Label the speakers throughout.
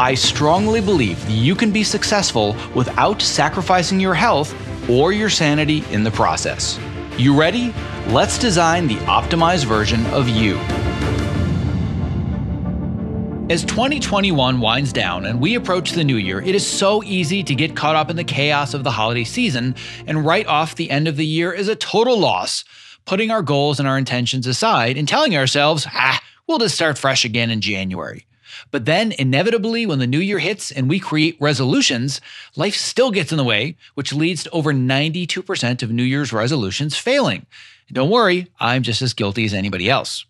Speaker 1: I strongly believe you can be successful without sacrificing your health or your sanity in the process. You ready? Let's design the optimized version of you. As 2021 winds down and we approach the new year, it is so easy to get caught up in the chaos of the holiday season and write off the end of the year as a total loss, putting our goals and our intentions aside and telling ourselves, ah, we'll just start fresh again in January. But then, inevitably, when the new year hits and we create resolutions, life still gets in the way, which leads to over 92% of New Year's resolutions failing. Don't worry, I'm just as guilty as anybody else.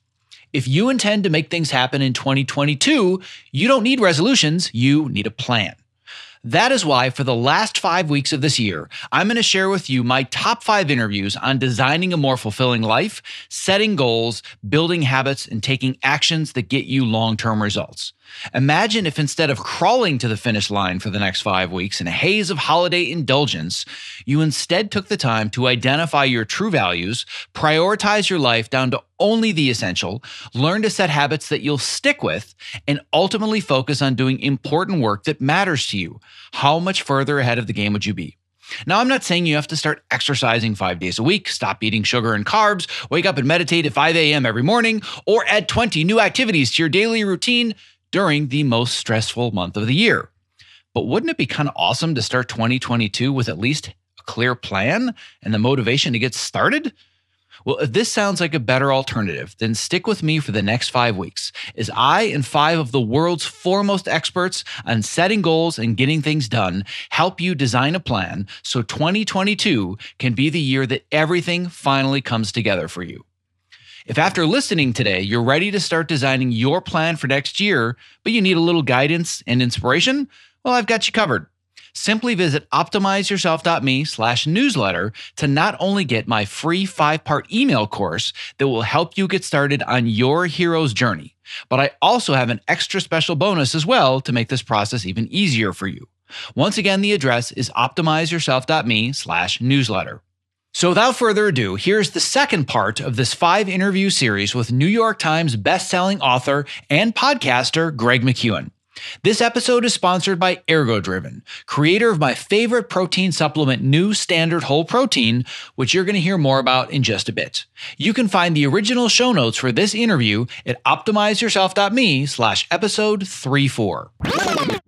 Speaker 1: If you intend to make things happen in 2022, you don't need resolutions, you need a plan. That is why, for the last five weeks of this year, I'm going to share with you my top five interviews on designing a more fulfilling life, setting goals, building habits, and taking actions that get you long term results. Imagine if instead of crawling to the finish line for the next five weeks in a haze of holiday indulgence, you instead took the time to identify your true values, prioritize your life down to only the essential, learn to set habits that you'll stick with, and ultimately focus on doing important work that matters to you. How much further ahead of the game would you be? Now, I'm not saying you have to start exercising five days a week, stop eating sugar and carbs, wake up and meditate at 5 a.m. every morning, or add 20 new activities to your daily routine during the most stressful month of the year. But wouldn't it be kind of awesome to start 2022 with at least a clear plan and the motivation to get started? Well, if this sounds like a better alternative, then stick with me for the next five weeks as I and five of the world's foremost experts on setting goals and getting things done help you design a plan so 2022 can be the year that everything finally comes together for you. If after listening today, you're ready to start designing your plan for next year, but you need a little guidance and inspiration, well, I've got you covered. Simply visit optimizeyourself.me slash newsletter to not only get my free five part email course that will help you get started on your hero's journey, but I also have an extra special bonus as well to make this process even easier for you. Once again, the address is optimizeyourself.me slash newsletter. So, without further ado, here's the second part of this five interview series with New York Times bestselling author and podcaster Greg McKeown. This episode is sponsored by Ergo Driven, creator of my favorite protein supplement, New Standard Whole Protein, which you're going to hear more about in just a bit. You can find the original show notes for this interview at optimizeyourself.me slash episode 34.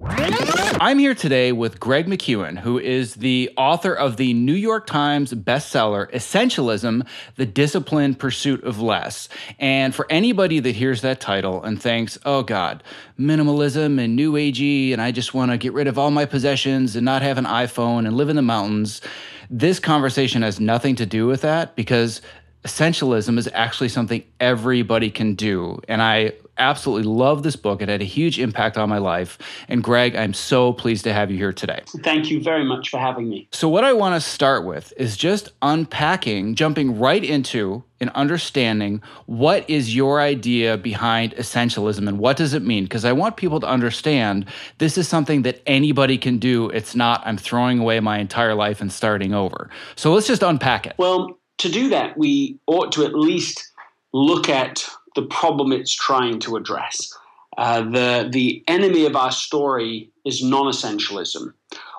Speaker 1: I'm here today with Greg McKeown, who is the author of the New York Times bestseller, Essentialism The Disciplined Pursuit of Less. And for anybody that hears that title and thinks, oh God, minimalism and new agey, and I just want to get rid of all my possessions and not have an iPhone and live in the mountains, this conversation has nothing to do with that because essentialism is actually something everybody can do. And I absolutely love this book. It had a huge impact on my life. And Greg, I'm so pleased to have you here today.
Speaker 2: Thank you very much for having me.
Speaker 1: So, what I want to start with is just unpacking, jumping right into and understanding what is your idea behind essentialism and what does it mean? Because I want people to understand this is something that anybody can do. It's not, I'm throwing away my entire life and starting over. So, let's just unpack it.
Speaker 2: Well, to do that, we ought to at least look at the problem it's trying to address. Uh, the, the enemy of our story is non essentialism,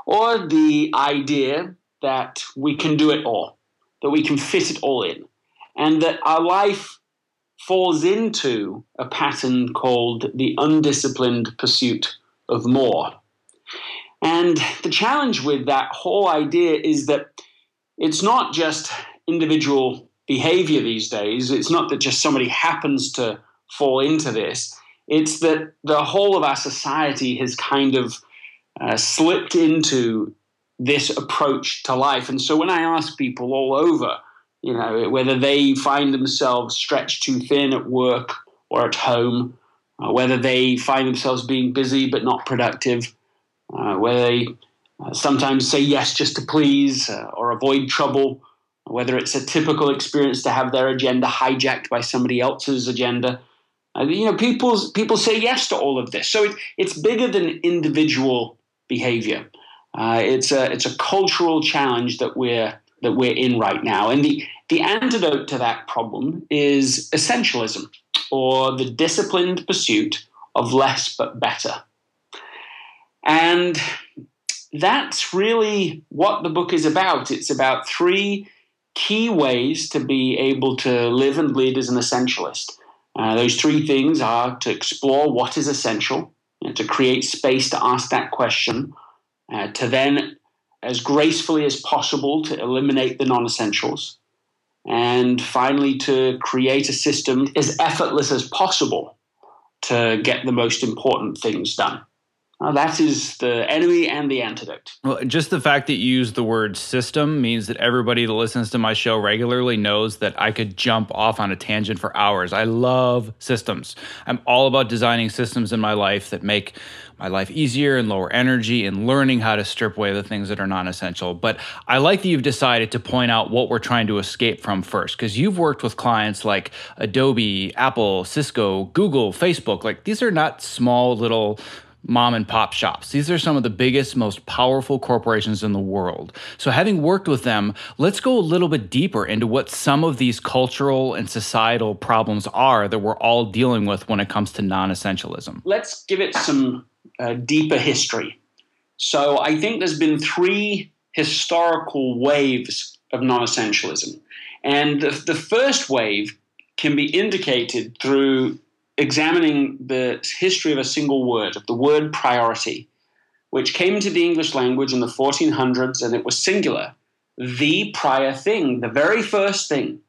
Speaker 2: or the idea that we can do it all, that we can fit it all in, and that our life falls into a pattern called the undisciplined pursuit of more. And the challenge with that whole idea is that it's not just individual behavior these days. It's not that just somebody happens to fall into this, it's that the whole of our society has kind of uh, slipped into this approach to life. And so when I ask people all over, you know, whether they find themselves stretched too thin at work or at home, uh, whether they find themselves being busy but not productive, uh, they uh, sometimes say yes just to please uh, or avoid trouble, whether it's a typical experience to have their agenda hijacked by somebody else's agenda. Uh, you know, people people say yes to all of this, so it, it's bigger than individual behavior. Uh, it's a it's a cultural challenge that we're that we're in right now, and the the antidote to that problem is essentialism, or the disciplined pursuit of less but better. And that's really what the book is about. It's about three key ways to be able to live and lead as an essentialist. Uh, those three things are to explore what is essential, you know, to create space to ask that question, uh, to then, as gracefully as possible, to eliminate the non essentials, and finally, to create a system as effortless as possible to get the most important things done. Uh, that is the enemy and the antidote.
Speaker 1: Well, just the fact that you use the word system means that everybody that listens to my show regularly knows that I could jump off on a tangent for hours. I love systems. I'm all about designing systems in my life that make my life easier and lower energy and learning how to strip away the things that are non essential. But I like that you've decided to point out what we're trying to escape from first, because you've worked with clients like Adobe, Apple, Cisco, Google, Facebook. Like these are not small little mom and pop shops. These are some of the biggest, most powerful corporations in the world. So, having worked with them, let's go a little bit deeper into what some of these cultural and societal problems are that we're all dealing with when it comes to non essentialism.
Speaker 2: Let's give it some uh, deeper history. So, I think there's been three historical waves of non essentialism. And the, the first wave can be indicated through examining the history of a single word, of the word priority, which came into the English language in the 1400s and it was singular, the prior thing, the very first thing.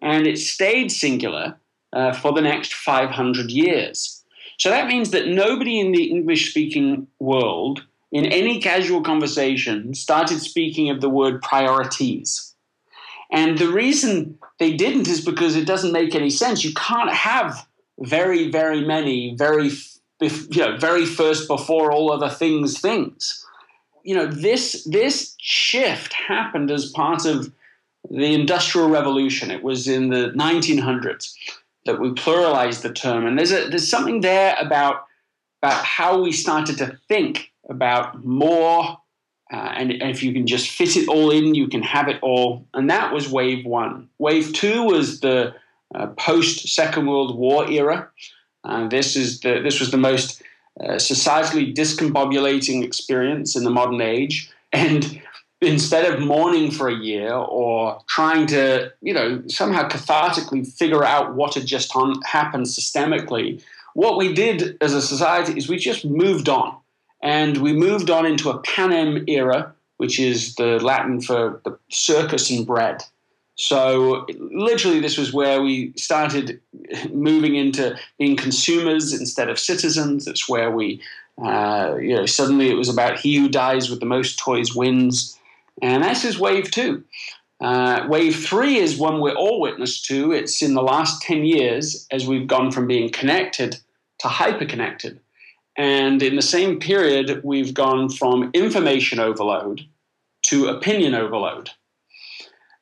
Speaker 2: And it stayed singular uh, for the next 500 years. So that means that nobody in the English speaking world, in any casual conversation, started speaking of the word priorities. And the reason they didn't is because it doesn't make any sense. You can't have very, very many, very, you know, very first before all other things, things. You know, this this shift happened as part of the Industrial Revolution. It was in the 1900s that we pluralized the term, and there's a there's something there about about how we started to think about more. Uh, and, and if you can just fit it all in, you can have it all. And that was wave one. Wave two was the uh, post Second World War era. Uh, this is the, this was the most uh, societally discombobulating experience in the modern age, and instead of mourning for a year or trying to, you know, somehow cathartically figure out what had just on, happened systemically, what we did as a society is we just moved on. And we moved on into a panem era, which is the Latin for the circus and bread. So literally, this was where we started moving into being consumers instead of citizens. It's where we, uh, you know, suddenly it was about he who dies with the most toys wins, and this is wave two. Uh, wave three is one we're all witness to. It's in the last ten years as we've gone from being connected to hyperconnected, and in the same period we've gone from information overload to opinion overload.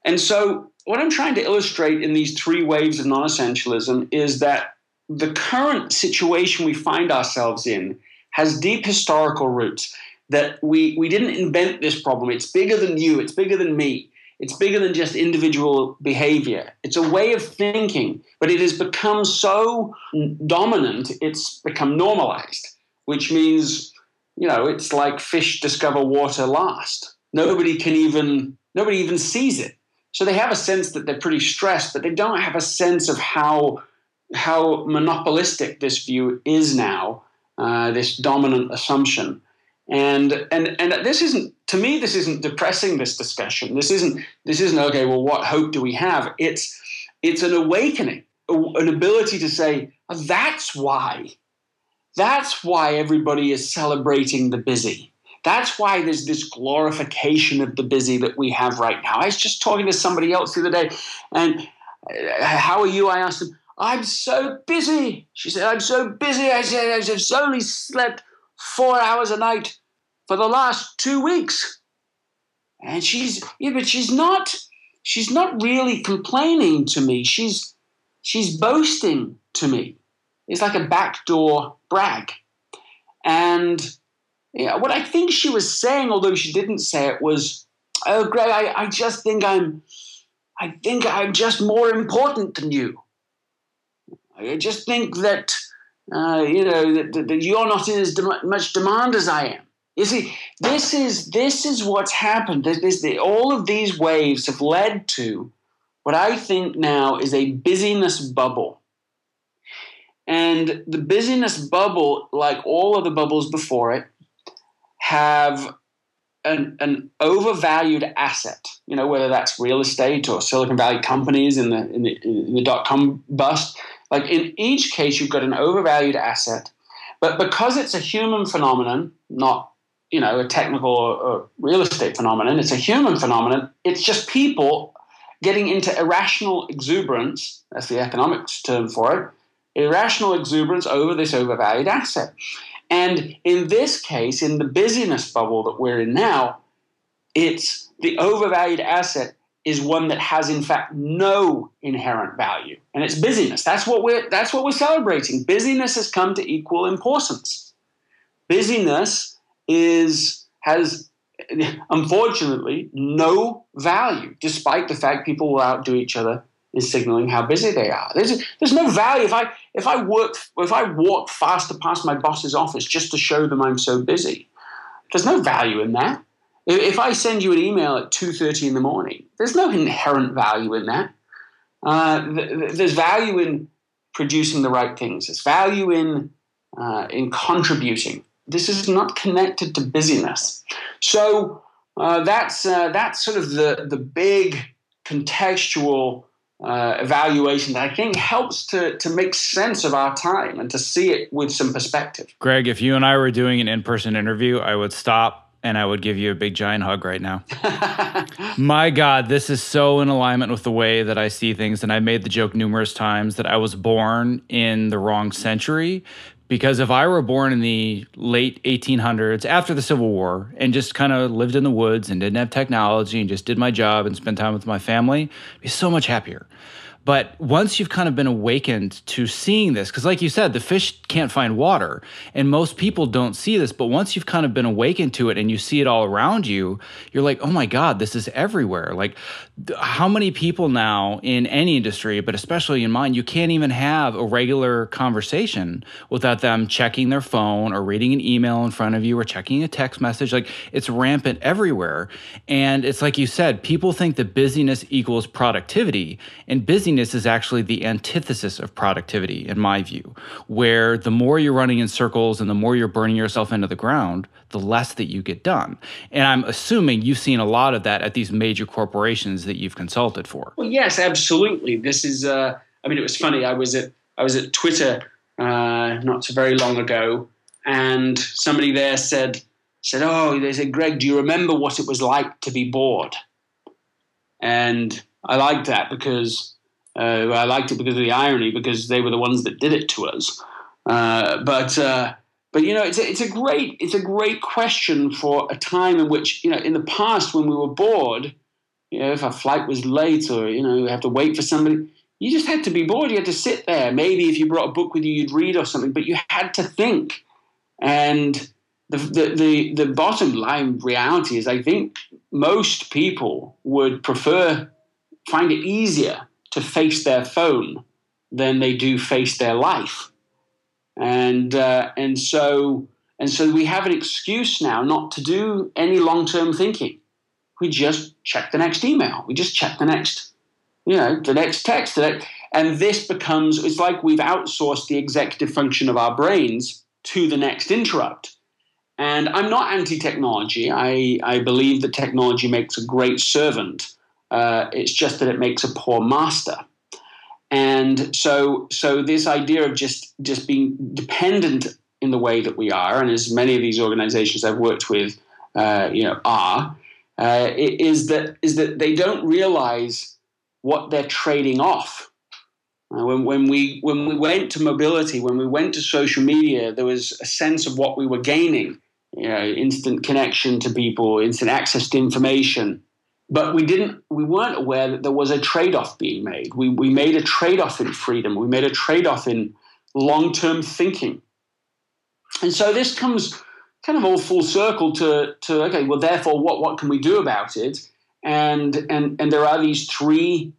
Speaker 2: And so, what I'm trying to illustrate in these three waves of non essentialism is that the current situation we find ourselves in has deep historical roots. That we, we didn't invent this problem. It's bigger than you, it's bigger than me, it's bigger than just individual behavior. It's a way of thinking, but it has become so dominant, it's become normalized, which means, you know, it's like fish discover water last. Nobody can even, nobody even sees it. So they have a sense that they're pretty stressed, but they don't have a sense of how how monopolistic this view is now, uh, this dominant assumption. And and and this isn't to me this isn't depressing this discussion. This isn't this isn't okay. Well, what hope do we have? It's it's an awakening, an ability to say that's why, that's why everybody is celebrating the busy. That's why there's this glorification of the busy that we have right now. I was just talking to somebody else the other day, and uh, how are you? I asked them. I'm so busy. She said, I'm so busy. I said, I've only slept four hours a night for the last two weeks. And she's, yeah, but she's not, she's not really complaining to me. She's, she's boasting to me. It's like a backdoor brag. And yeah, what I think she was saying, although she didn't say it, was, "Oh, Greg, I, I just think I'm, I think I'm just more important than you. I just think that, uh, you know, that, that, you're not in as much demand as I am. You see, this is this is what's happened. There's, the, all of these waves have led to what I think now is a busyness bubble. And the busyness bubble, like all of the bubbles before it, have an, an, overvalued asset. You know, whether that's real estate or Silicon Valley companies in the in the, in the dot com bust. Like in each case, you've got an overvalued asset, but because it's a human phenomenon, not you know a technical or, or real estate phenomenon, it's a human phenomenon. It's just people getting into irrational exuberance. That's the economics term for it. Irrational exuberance over this overvalued asset. And in this case, in the busyness bubble that we're in now, it's the overvalued asset is one that has in fact no inherent value. And it's busyness. That's what we're that's what we're celebrating. Busyness has come to equal importance. Busyness is has unfortunately no value, despite the fact people will outdo each other in signaling how busy they are. There's, there's no value if I if I work if I walk faster past my boss's office just to show them I'm so busy. There's no value in that. If I send you an email at two thirty in the morning, there's no inherent value in that. Uh, there's value in producing the right things. There's value in uh, in contributing. This is not connected to busyness. So uh, that's uh, that's sort of the the big contextual uh, evaluation that I think helps to to make sense of our time and to see it with some perspective.
Speaker 1: Greg, if you and I were doing an in person interview, I would stop and I would give you a big giant hug right now. My God, this is so in alignment with the way that I see things. And I made the joke numerous times that I was born in the wrong century. Because if I were born in the late 1800s after the Civil War and just kind of lived in the woods and didn't have technology and just did my job and spent time with my family, I'd be so much happier. But once you've kind of been awakened to seeing this, because like you said, the fish can't find water, and most people don't see this. But once you've kind of been awakened to it and you see it all around you, you're like, oh my God, this is everywhere. Like, how many people now in any industry, but especially in mine, you can't even have a regular conversation without them checking their phone or reading an email in front of you or checking a text message. Like, it's rampant everywhere. And it's like you said, people think that busyness equals productivity, and busyness is actually the antithesis of productivity, in my view, where the more you're running in circles and the more you're burning yourself into the ground, the less that you get done. And I'm assuming you've seen a lot of that at these major corporations that you've consulted for.
Speaker 2: Well, yes, absolutely. This is, uh, I mean, it was funny. I was at, I was at Twitter uh, not so very long ago, and somebody there said, said, "Oh, they said, Greg, do you remember what it was like to be bored?" And I liked that because uh, I liked it because of the irony, because they were the ones that did it to us. Uh, but uh, but you know, it's a, it's a great it's a great question for a time in which you know in the past when we were bored, you know, if a flight was late or you know you have to wait for somebody, you just had to be bored. You had to sit there. Maybe if you brought a book with you, you'd read or something, but you had to think. And the, the, the, the, bottom line reality is I think most people would prefer, find it easier to face their phone than they do face their life. And, uh, and, so, and so we have an excuse now not to do any long term thinking. We just check the next email. We just check the next, you know, the next text. and this becomes, it's like we've outsourced the executive function of our brains to the next interrupt. And I'm not anti technology. I, I believe that technology makes a great servant. Uh, it's just that it makes a poor master. And so, so this idea of just just being dependent in the way that we are, and as many of these organizations I've worked with, uh, you know, are, uh, is that is that they don't realize what they're trading off Uh, when, when, we, when we went to mobility, when we went to social media, there was a sense of what we were gaining. You know, instant connection to people, instant access to information. But we didn't, we weren't aware that there was a trade off being made. We, we made a trade off in freedom. We made a trade off in long term thinking. And so this comes kind of all full circle to, to okay, well, therefore, what, what can we do about it? And, and, and there are these three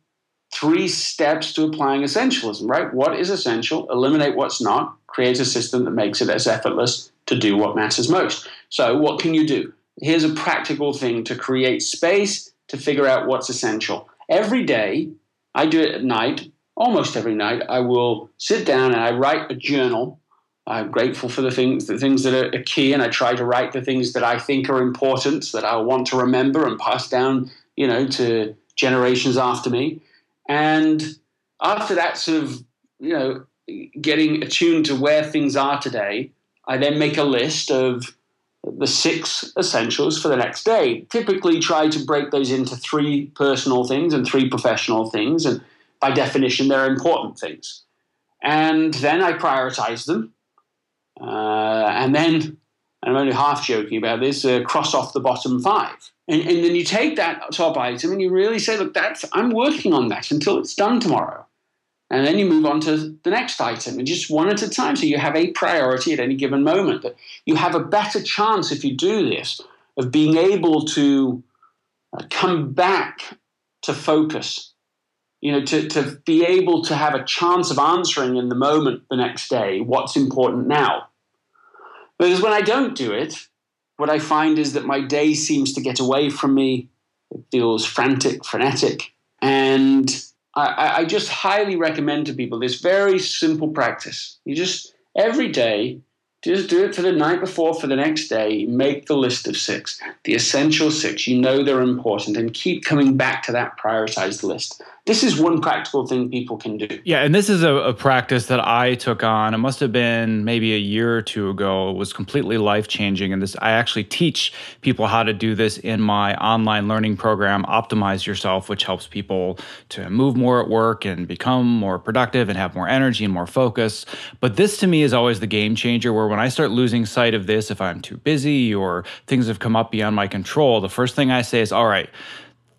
Speaker 2: three steps to applying essentialism, right? What is essential? Eliminate what's not. Create a system that makes it as effortless to do what matters most. So, what can you do? Here's a practical thing to create space to figure out what's essential. Every day, I do it at night, almost every night, I will sit down and I write a journal. I'm grateful for the things, the things that are key, and I try to write the things that I think are important that I want to remember and pass down, you know, to generations after me. And after that sort of, you know, getting attuned to where things are today, I then make a list of the six essentials for the next day. Typically, try to break those into three personal things and three professional things. And by definition, they're important things. And then I prioritize them. Uh, and then, and I'm only half joking about this, uh, cross off the bottom five. And, and then you take that top item and you really say, look, that's I'm working on that until it's done tomorrow. And then you move on to the next item, and just one at a time. So you have a priority at any given moment. That you have a better chance if you do this of being able to uh, come back to focus. You know, to, to be able to have a chance of answering in the moment the next day what's important now. Because when I don't do it, what I find is that my day seems to get away from me. It feels frantic, frenetic. And I, I just highly recommend to people this very simple practice. You just, every day, just do it for the night before, for the next day. Make the list of six, the essential six. You know they're important, and keep coming back to that prioritized list this is one practical thing people can do.
Speaker 1: Yeah, and this is a, a, practice that I took on. It must have been maybe a year or two ago. It was completely life changing, and this I actually teach people how to do this in my online learning program, Optimize Yourself, which helps people to move more at work and become more productive and have more energy and more focus. But this to me is always the game changer. Where when I start losing sight of this, if I'm too busy or things have come up beyond my control, the first thing I say is, "All right."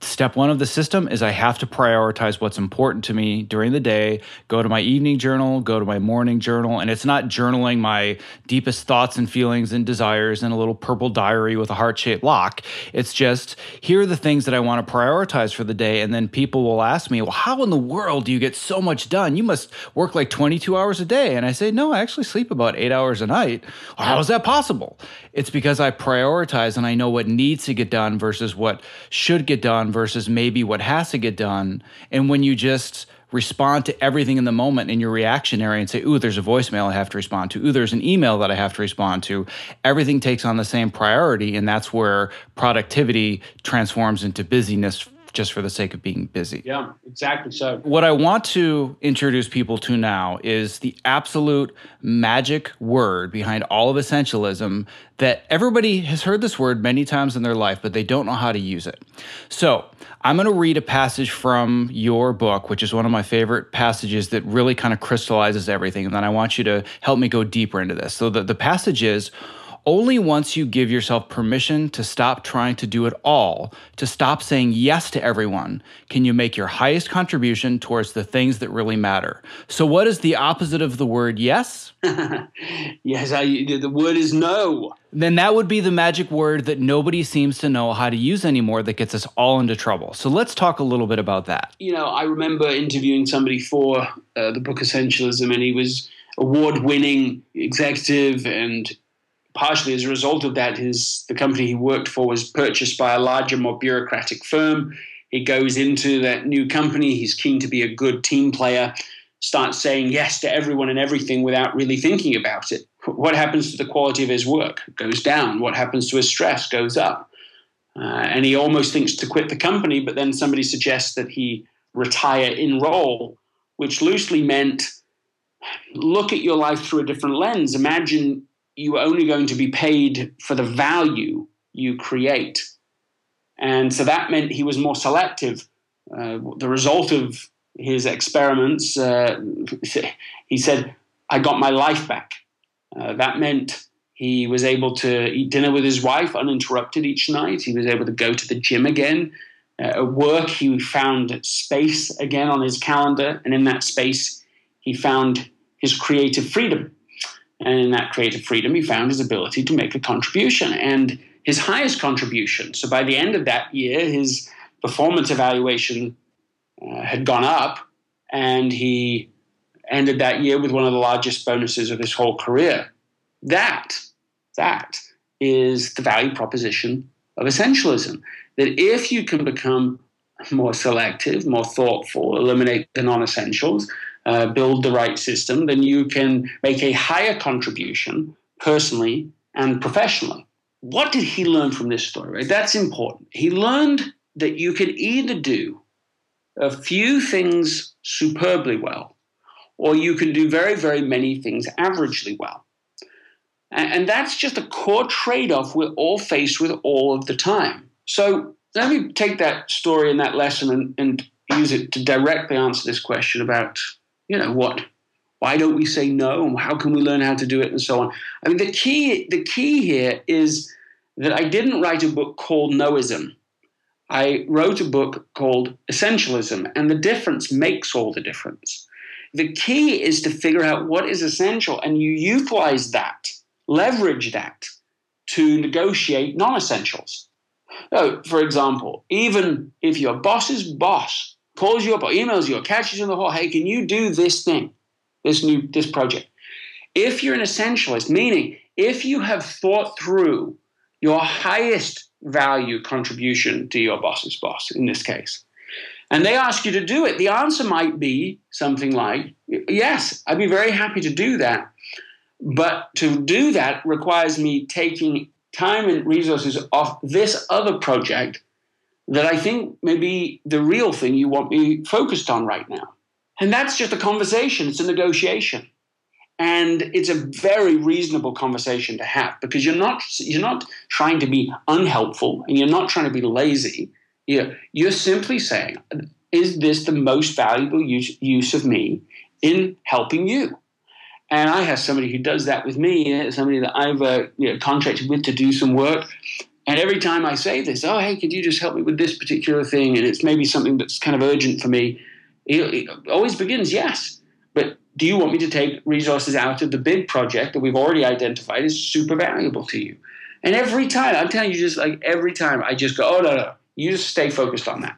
Speaker 1: Step one of the system is I have to prioritize what's important to me during the day, go to my evening journal, go to my morning journal. And it's not journaling my deepest thoughts and feelings and desires in a little purple diary with a heart shaped lock. It's just here are the things that I want to prioritize for the day. And then people will ask me, well, how in the world do you get so much done? You must work like 22 hours a day. And I say, no, I actually sleep about eight hours a night. Well, how is that possible? It's because I prioritize and I know what needs to get done versus what should get done versus maybe what has to get done. And when you just respond to everything in the moment and you're reactionary and say, ooh, there's a voicemail I have to respond to. Ooh, there's an email that I have to respond to. Everything takes on the same priority. And that's where productivity transforms into busyness just for the sake of being busy.
Speaker 2: Yeah, exactly so.
Speaker 1: What I want to introduce people to now is the absolute magic word behind all of essentialism that everybody has heard this word many times in their life, but they don't know how to use it. So, I'm going to read a passage from your book, which is one of my favorite passages that really kind of crystallizes everything. And then I want you to help me go deeper into this. So, the, the passage is, only once you give yourself permission to stop trying to do it all, to stop saying yes to everyone, can you make your highest contribution towards the things that really matter. So, what is the opposite of the word yes?
Speaker 2: yes, I, the word is no.
Speaker 1: Then that would be the magic word that nobody seems to know how to use anymore that gets us all into trouble. So, let's talk a little bit about that.
Speaker 2: You know, I remember interviewing somebody for uh, the book Essentialism, and he was award winning executive and partially as a result of that, his the company he worked for was purchased by a larger, more bureaucratic firm. He goes into that new company. He's keen to be a good team player. Starts saying yes to everyone and everything without really thinking about it. What happens to the quality of his work? Goes down. What happens to his stress? Goes up. Uh, and he almost thinks to quit the company, but then somebody suggests that he retire in role, which loosely meant look at your life through a different lens. Imagine you are only going to be paid for the value you create. And so that meant he was more selective. Uh, the result of his experiments, uh, he said, I got my life back. Uh, that meant he was able to eat dinner with his wife uninterrupted each night. He was able to go to the gym again. Uh, at work, he found space again on his calendar, and in that space, he found his creative freedom. And in that creative freedom, he found his ability to make a contribution and his highest contribution. So by the end of that year, his performance evaluation uh, had gone up, and he ended that year with one of the largest bonuses of his whole career. That, that is the value proposition of essentialism. That if you can become more selective, more thoughtful, eliminate the non essentials, uh, build the right system, then you can make a higher contribution personally and professionally. What did he learn from this story? Right? That's important. He learned that you can either do a few things superbly well, or you can do very, very many things averagely well. And that's just a core trade off we're all faced with all of the time. So let me take that story and that lesson and, and use it to directly answer this question about, you know, what why don't we say no? And how can we learn how to do it and so on? I mean the key the key here is that I didn't write a book called Noism. I wrote a book called Essentialism, and the difference makes all the difference. The key is to figure out what is essential, and you utilize that, leverage that to negotiate non essentials. So, for example, even if your boss's boss calls you up or emails you or catches you in the hall, hey, can you do this thing, this new this project? If you're an essentialist, meaning if you have thought through your highest value contribution to your boss's boss in this case, and they ask you to do it, the answer might be something like, Yes, I'd be very happy to do that. But to do that requires me taking time and resources off this other project that I think may be the real thing you want me focused on right now. And that's just a conversation, it's a negotiation. And it's a very reasonable conversation to have because you're not you're not trying to be unhelpful and you're not trying to be lazy. You're, you're simply saying, is this the most valuable use, use of me in helping you? And I have somebody who does that with me, somebody that I've uh, you know, contracted with to do some work. And every time I say this, oh, hey, could you just help me with this particular thing? And it's maybe something that's kind of urgent for me. It, always begins, yes. But do you want me to take resources out of the big project that we've already identified as super valuable to you? And every time, I'm telling you, just like every time, I just go, oh, no, no, you just stay focused on that.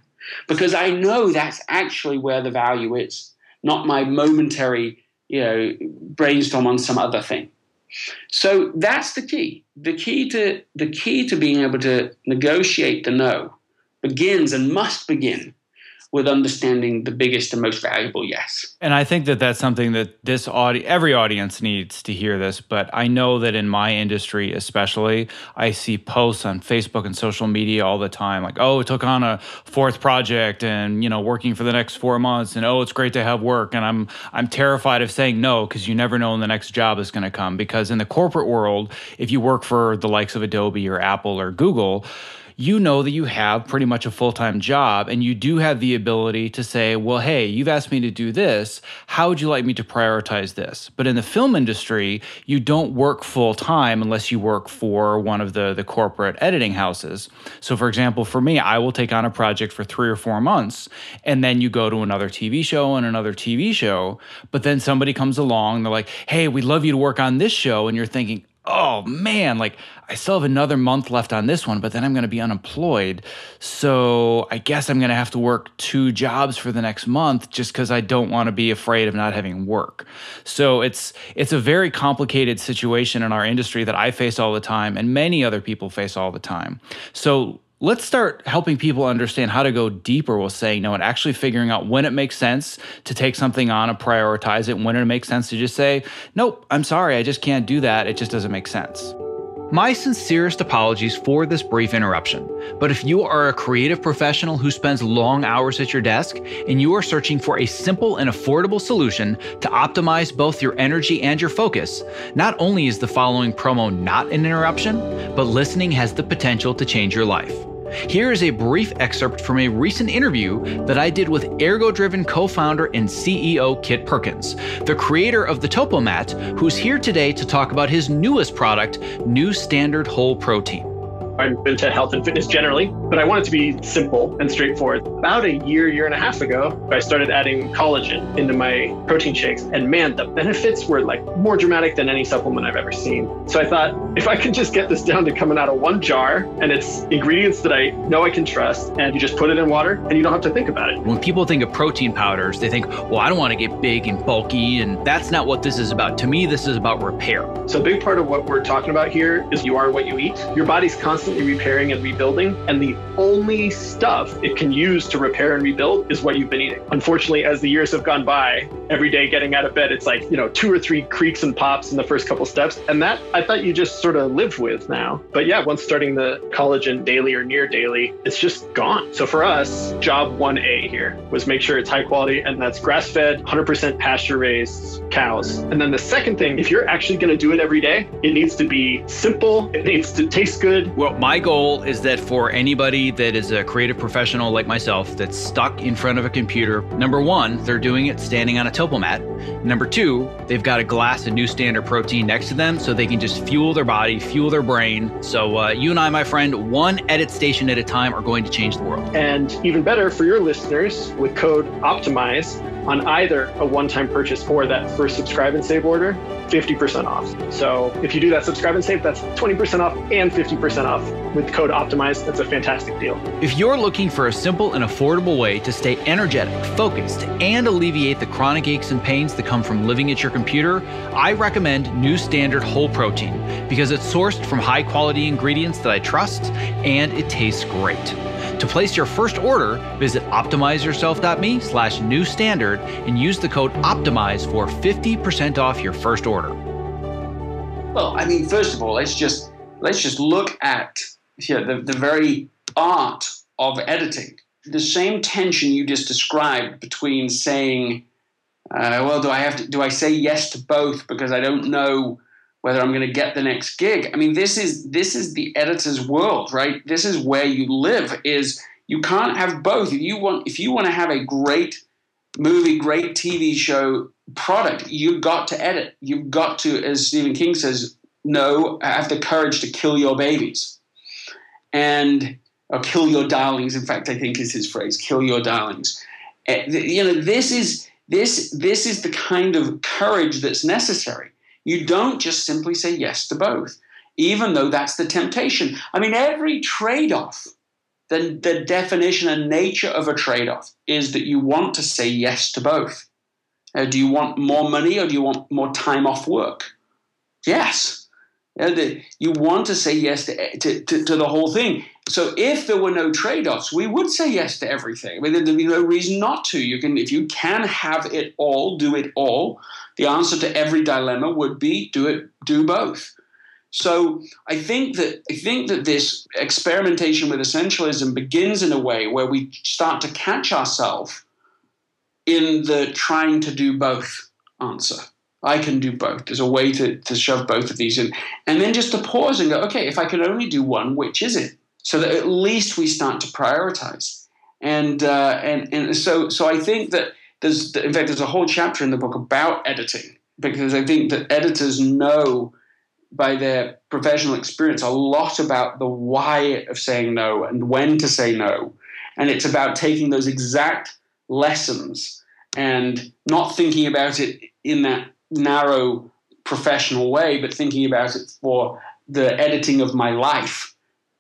Speaker 2: Because I know that's actually where the value is, not my momentary, you know, brainstorm on some other thing. So that's the key. The key to the key to being able to negotiate the no begins and must begin with understanding the biggest and most valuable yes.
Speaker 1: And I think that that's something that this audi- every audience needs to hear this, but I know that in my industry especially, I see posts on Facebook and social media all the time like, "Oh, took on a fourth project and, you know, working for the next 4 months and oh, it's great to have work." And I'm I'm terrified of saying no because you never know when the next job is going to come because in the corporate world, if you work for the likes of Adobe or Apple or Google, you know that you have pretty much a full time job and you do have the ability to say, well, hey, you've asked me to do this. How would you like me to prioritize this? But in the film industry, you don't work full time unless you work for one of the, the corporate editing houses. So, for example, for me, I will take on a project for three or four months and then you go to another TV show and another TV show. But then somebody comes along, they're like, hey, we'd love you to work on this show. And you're thinking, oh man, like I still have another month left on this one, but then I'm going to be unemployed. So I guess I'm going to have to work two jobs for the next month just because I don't want to be afraid of not having work. So it's it's a very complicated situation in our industry that I face all the time and many other people face all the time. So let's start helping people understand how to go deeper with saying no and actually figuring out when it makes sense to take something on and prioritize it, when it makes sense to just say, nope, I'm sorry, I just can't do that. It just doesn't make sense. My sincerest apologies for this brief interruption. But if you are a creative professional who spends long hours at your desk and you are searching for a simple and affordable solution to optimize both your energy and your focus, not only is the following promo not an interruption, but listening has the potential to change your life. Here is a brief excerpt from a recent interview that I did with Ergo Driven co founder and CEO Kit Perkins, the creator of the Topomat, who's here today to talk about his newest product, New Standard Whole Protein.
Speaker 3: I'm into health and fitness generally, but I want it to be simple and straightforward. About a year, year and a half ago, I started adding collagen into my protein shakes. And man, the benefits were like more dramatic than any supplement I've ever seen. So I thought if I can just get this down to coming out of one jar and it's ingredients that I know I can trust, and you just put it in water and you don't have to think about it.
Speaker 1: When people think of protein powders, they think, well, I don't want to get big and bulky. And that's not what this is about. To me, this is about repair.
Speaker 3: So a big part of what we're talking about here is you are what you eat. Your body's constantly constantly repairing and rebuilding. And the only stuff it can use to repair and rebuild is what you've been eating. Unfortunately, as the years have gone by, every day getting out of bed, it's like, you know, two or three creaks and pops in the first couple steps. And that I thought you just sort of lived with now. But yeah, once starting the collagen daily or near daily, it's just gone. So for us, job 1A here was make sure it's high quality and that's grass fed, 100% pasture raised cows. And then the second thing, if you're actually going to do it every day, it needs to be simple, it needs to taste good.
Speaker 1: Well, my goal is that for anybody that is a creative professional like myself that's stuck in front of a computer, number one, they're doing it standing on a Topomat. Number two, they've got a glass of new standard protein next to them so they can just fuel their body, fuel their brain. So uh, you and I, my friend, one edit station at a time are going to change the world.
Speaker 3: And even better for your listeners, with code OPTIMIZE on either a one-time purchase or that first subscribe and save order, 50% off. So if you do that subscribe and save, that's 20% off and 50% off with code OPTIMIZE. That's a fantastic deal.
Speaker 1: If you're looking for a simple and affordable way to stay energetic, focused, and alleviate the chronic aches and pains that come from living at your computer, I recommend New Standard Whole Protein because it's sourced from high quality ingredients that I trust and it tastes great. To place your first order, visit optimizeyourself.me slash new standard and use the code OPTIMIZE for 50% off your first order.
Speaker 2: Well, I mean, first of all, let's just let's just look at yeah, the, the very art of editing. The same tension you just described between saying, uh, well, do I have to, do I say yes to both because I don't know whether I'm going to get the next gig? I mean, this is this is the editor's world, right? This is where you live. Is you can't have both. If you want, if you want to have a great movie, great TV show product, you've got to edit. You've got to, as Stephen King says, no, have the courage to kill your babies and or kill your darlings. In fact, I think is his phrase: "Kill your darlings." Uh, you know, this is this this is the kind of courage that's necessary. You don't just simply say yes to both, even though that's the temptation. I mean, every trade-off, the, the definition and nature of a trade-off is that you want to say yes to both. Uh, do you want more money or do you want more time off work? Yes you want to say yes to, to, to, to, the whole thing. So if there were no trade-offs, we would say yes to everything. I mean, there'd be no reason not to. You can, if you can have it all, do it all. The answer to every dilemma would be do it, do both. So I think that I think that this experimentation with essentialism begins in a way where we start to catch ourselves in the trying to do both answer. I can do both. There's a way to, to shove both of these in. And then just to pause and go, okay, if I can only do one, which is it? So that at least we start to prioritize. And, uh, and, and so, so I think that there's, in fact, there's a whole chapter in the book about editing because I think that editors know by their professional experience a lot about the why of saying no and when to say no. And it's about taking those exact lessons and not thinking about it in that narrow professional way, but thinking about it for the editing of my life,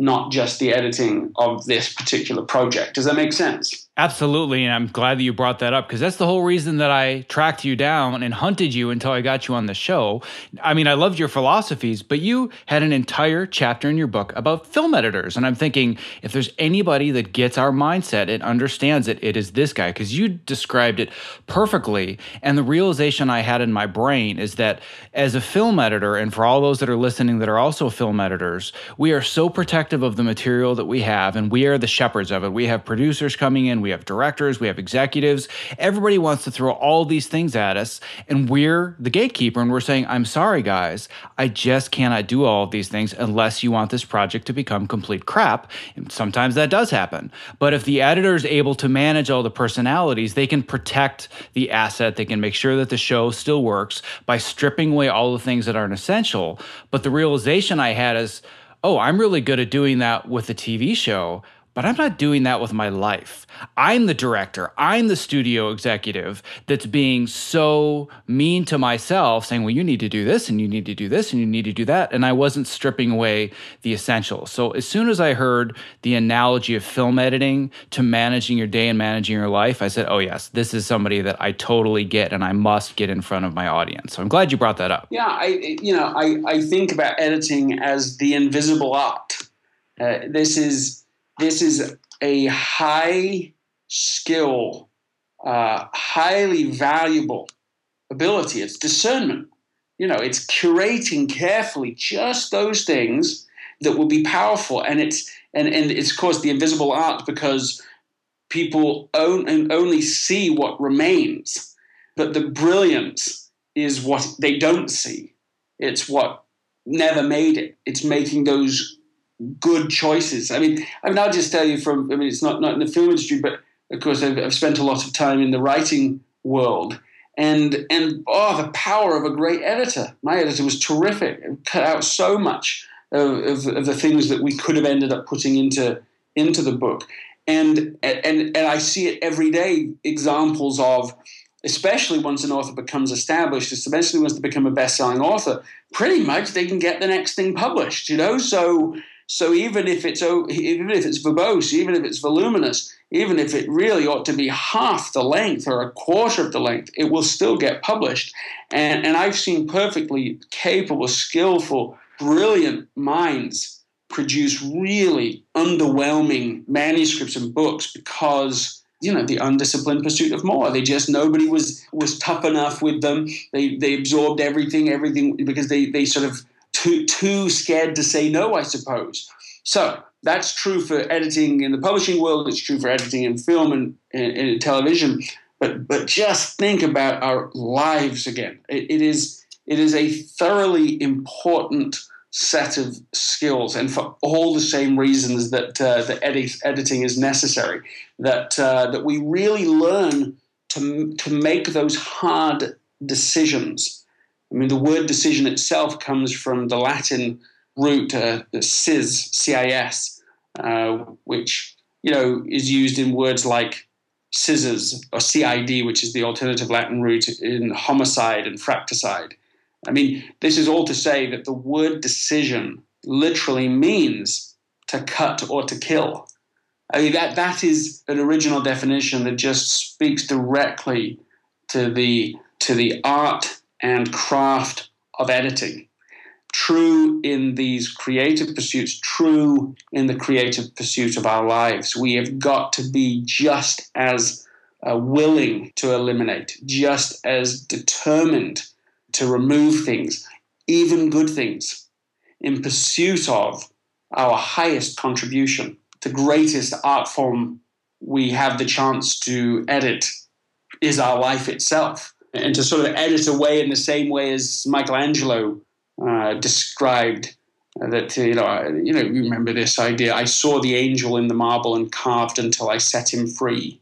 Speaker 2: not just the editing of this particular project. Does that make sense?
Speaker 1: Absolutely. And I'm glad that you brought that up because that's the whole reason that I tracked you down and hunted you until I got you on the show. I mean, I loved your philosophies, but you had an entire chapter in your book about film editors. And I'm thinking, if there's anybody that gets our mindset and understands it, it is this guy because you described it perfectly. And the realization I had in my brain is that as a film editor, and for all those that are listening that are also film editors, we are so protective of the material that we have and we are the shepherds of it. We have producers coming in we have directors, we have executives. Everybody wants to throw all these things at us. And we're the gatekeeper and we're saying, I'm sorry, guys, I just cannot do all of these things unless you want this project to become complete crap. And sometimes that does happen. But if the editor is able to manage all the personalities, they can protect the asset, they can make sure that the show still works by stripping away all the things that aren't essential. But the realization I had is, oh, I'm really good at doing that with a TV show but I'm not doing that with my life. I'm the director, I'm the studio executive that's being so mean to myself, saying, well, you need to do this and you need to do this and you need to do that. And I wasn't stripping away the essentials. So as soon as I heard the analogy of film editing to managing your day and managing your life, I said, oh, yes, this is somebody that I totally get and I must get in front of my audience. So I'm glad you brought that up.
Speaker 2: Yeah, I, you know, I, I think about editing as the invisible art. Uh, this is this is a high skill, uh, highly valuable ability. It's discernment. You know, it's curating carefully just those things that will be powerful, and it's and and it's of course the invisible art because people own, and only see what remains, but the brilliance is what they don't see. It's what never made it. It's making those good choices. I mean, I mean, I'll just tell you from, I mean, it's not, not in the film industry, but of course I've, I've spent a lot of time in the writing world. And, and oh, the power of a great editor. My editor was terrific. It cut out so much of, of, of the things that we could have ended up putting into, into the book. And, and, and I see it every day examples of, especially once an author becomes established, especially once they become a best-selling author, pretty much they can get the next thing published, you know? So so even if it's even if it's verbose, even if it's voluminous, even if it really ought to be half the length or a quarter of the length, it will still get published. And, and I've seen perfectly capable, skillful, brilliant minds produce really underwhelming manuscripts and books because you know the undisciplined pursuit of more they just nobody was was tough enough with them they they absorbed everything everything because they they sort of too too scared to say no, I suppose. So that's true for editing in the publishing world. It's true for editing in film and, in television. But but just think about our lives again. it, it is it is a thoroughly important set of skills, and for all the same reasons that uh, the edit, editing is necessary. That uh, that we really learn to to make those hard decisions I mean, the word decision itself comes from the Latin root uh, cis, cis, uh, which you know is used in words like scissors or cide, which is the alternative Latin root in homicide and fratricide. I mean, this is all to say that the word decision literally means to cut or to kill. I mean, that, that is an original definition that just speaks directly to the, to the art and craft of editing. True in these creative pursuits, true in the creative pursuit of our lives. We have got to be just as uh, willing to eliminate, just as determined to remove things, even good things, in pursuit of our highest contribution. The greatest art form we have the chance to edit is our life itself and to sort of edit away in the same way as Michelangelo uh, described uh, that you know you know you remember this idea I saw the angel in the marble and carved until I set him free.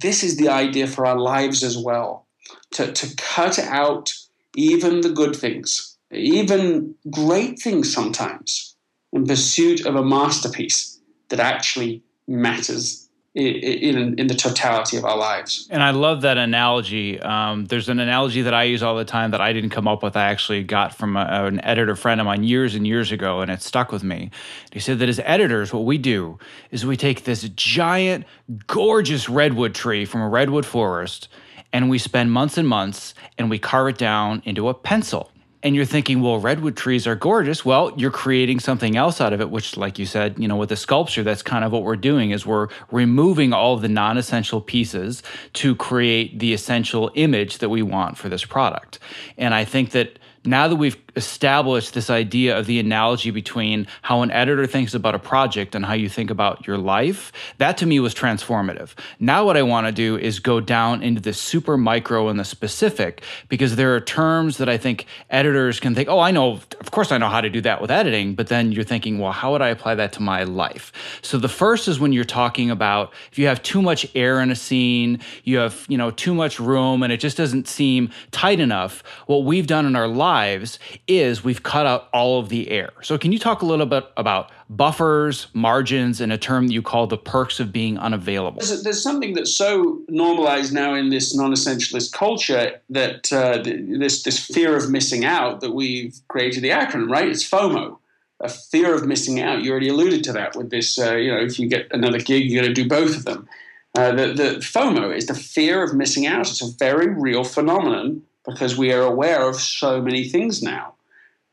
Speaker 2: This is the idea for our lives as well to, to cut out even the good things, even great things sometimes, in pursuit of a masterpiece that actually matters in, in the totality of our lives.
Speaker 1: And I love that analogy. Um, there's an analogy that I use all the time that I didn't come up with. I actually got from a, an editor friend of mine years and years ago, and it stuck with me. He said that as editors, what we do is we take this giant, gorgeous redwood tree from a redwood forest, and we spend months and months, and we carve it down into a pencil and you're thinking, well, redwood trees are gorgeous. Well, you're creating something else out of it, which, like you said, you know, with the sculpture, that's kind of what we're doing is we're removing all the non-essential pieces to create the essential image that we want for this product. And I think that now that we've established this idea of the analogy between how an editor thinks about a project and how you think about your life. That to me was transformative. Now, what I want to do is go down into the super micro and the specific because there are terms that I think editors can think, oh, I know, of course, I know how to do that with editing. But then you're thinking, well, how would I apply that to my life? So the first is when you're talking about if you have too much air in a scene, you have, you know, too much room and it just doesn't seem tight enough. What we've done in our lives is we've cut out all of the air. So, can you talk a little bit about buffers, margins, and a term that you call the perks of being unavailable?
Speaker 2: There's, there's something that's so normalized now in this non-essentialist culture that uh, this this fear of missing out that we've created the acronym, right? It's FOMO. A fear of missing out. You already alluded to that with this. Uh, you know, if you get another gig, you're going to do both of them. Uh, the, the FOMO is the fear of missing out. It's a very real phenomenon because we are aware of so many things now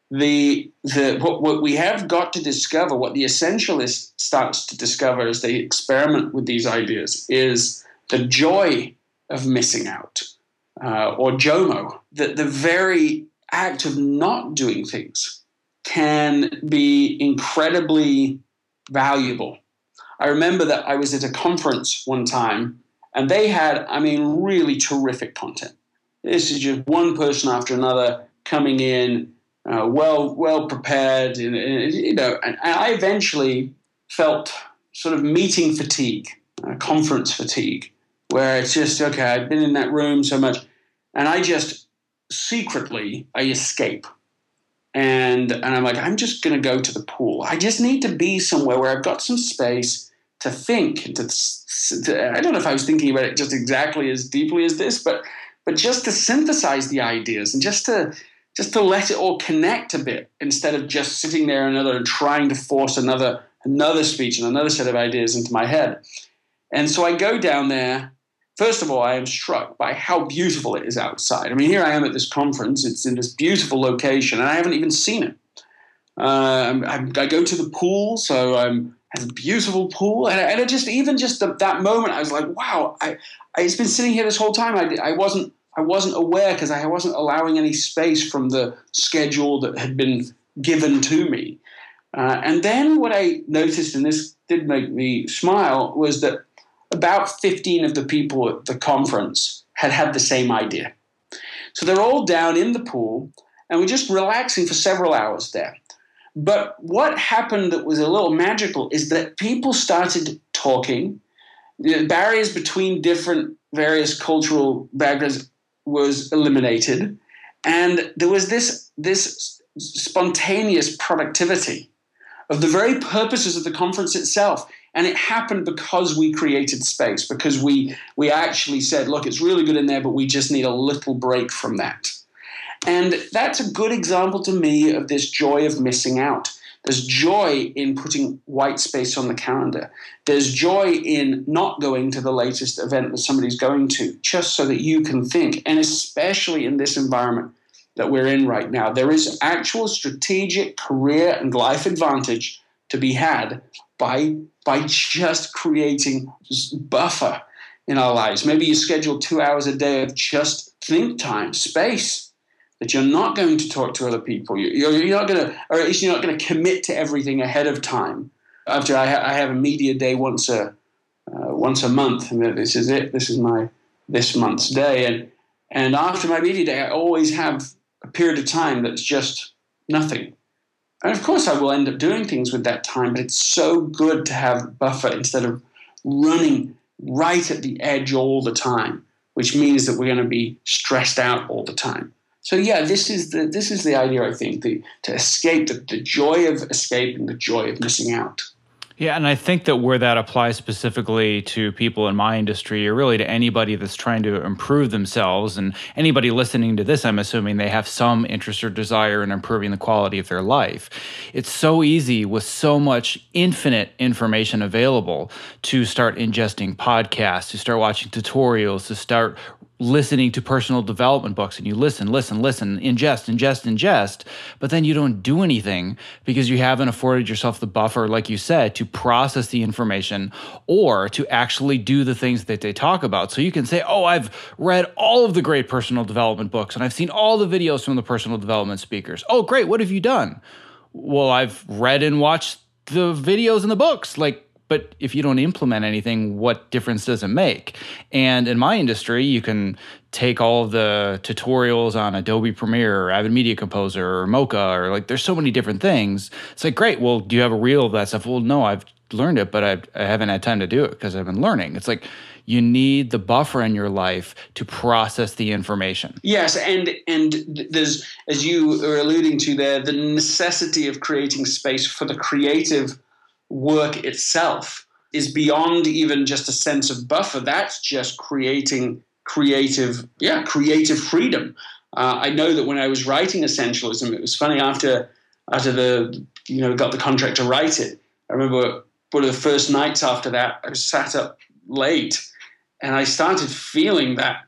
Speaker 2: the the what, what we have got to discover, what the essentialist starts to discover as they experiment with these ideas, is the joy of missing out, uh, or JOMO. That the very act of not doing things can be incredibly valuable. I remember that I was at a conference one time, and they had, I mean, really terrific content. This is just one person after another coming in uh, well well prepared. And, and, you know, and I eventually felt sort of meeting fatigue, uh, conference fatigue, where it's just okay. I've been in that room so much, and I just secretly I escape. And, and I'm like, I'm just going to go to the pool. I just need to be somewhere where I've got some space to think. To, to, I don't know if I was thinking about it just exactly as deeply as this, but but just to synthesize the ideas and just to just to let it all connect a bit instead of just sitting there another and trying to force another another speech and another set of ideas into my head. And so I go down there. First of all, I am struck by how beautiful it is outside. I mean, here I am at this conference. It's in this beautiful location, and I haven't even seen it. Uh, I, I, go to the pool, so I'm has a beautiful pool, and, and just even just the, that moment, I was like, wow! I, I, it's been sitting here this whole time. I, I wasn't I wasn't aware because I wasn't allowing any space from the schedule that had been given to me. Uh, and then what I noticed, and this did make me smile, was that about 15 of the people at the conference had had the same idea. So they're all down in the pool and we're just relaxing for several hours there. But what happened that was a little magical is that people started talking. The barriers between different various cultural backgrounds was eliminated, and there was this this spontaneous productivity of the very purposes of the conference itself. And it happened because we created space, because we we actually said, look, it's really good in there, but we just need a little break from that. And that's a good example to me of this joy of missing out. There's joy in putting white space on the calendar. There's joy in not going to the latest event that somebody's going to, just so that you can think. And especially in this environment that we're in right now, there is actual strategic career and life advantage to be had by, by just creating buffer in our lives. Maybe you schedule two hours a day of just think time, space that you're not going to talk to other people. You're, you're not going to, or at least you're not going to commit to everything ahead of time. After I, ha- I have a media day once a uh, once a month, and this is it. This is my this month's day, and and after my media day, I always have a period of time that's just nothing. And of course, I will end up doing things with that time, but it's so good to have buffer instead of running right at the edge all the time, which means that we're going to be stressed out all the time. So yeah, this is the this is the idea. I think the, to escape the, the joy of escape and the joy of missing out.
Speaker 1: Yeah, and I think that where that applies specifically to people in my industry, or really to anybody that's trying to improve themselves, and anybody listening to this, I'm assuming they have some interest or desire in improving the quality of their life. It's so easy with so much infinite information available to start ingesting podcasts, to start watching tutorials, to start listening to personal development books and you listen, listen, listen, ingest, ingest, ingest, but then you don't do anything because you haven't afforded yourself the buffer, like you said, to process the information or to actually do the things that they talk about. So you can say, Oh, I've read all of the great personal development books and I've seen all the videos from the personal development speakers. Oh, great. What have you done? Well, I've read and watched the videos and the books. Like, but if you don't implement anything, what difference does it make? And in my industry, you can take all the tutorials on Adobe Premiere or Avid Media Composer or Mocha or like there's so many different things. It's like, great, well, do you have a reel of that stuff? Well, no, I've learned it, but I, I haven't had time to do it because I've been learning. It's like you need the buffer in your life to process the information.
Speaker 2: Yes, and and there's as you are alluding to there, the necessity of creating space for the creative work itself is beyond even just a sense of buffer. That's just creating creative, yeah, creative freedom. Uh, I know that when I was writing Essentialism, it was funny after after the you know got the contract to write it. I remember one of the first nights after that, I was sat up late, and I started feeling that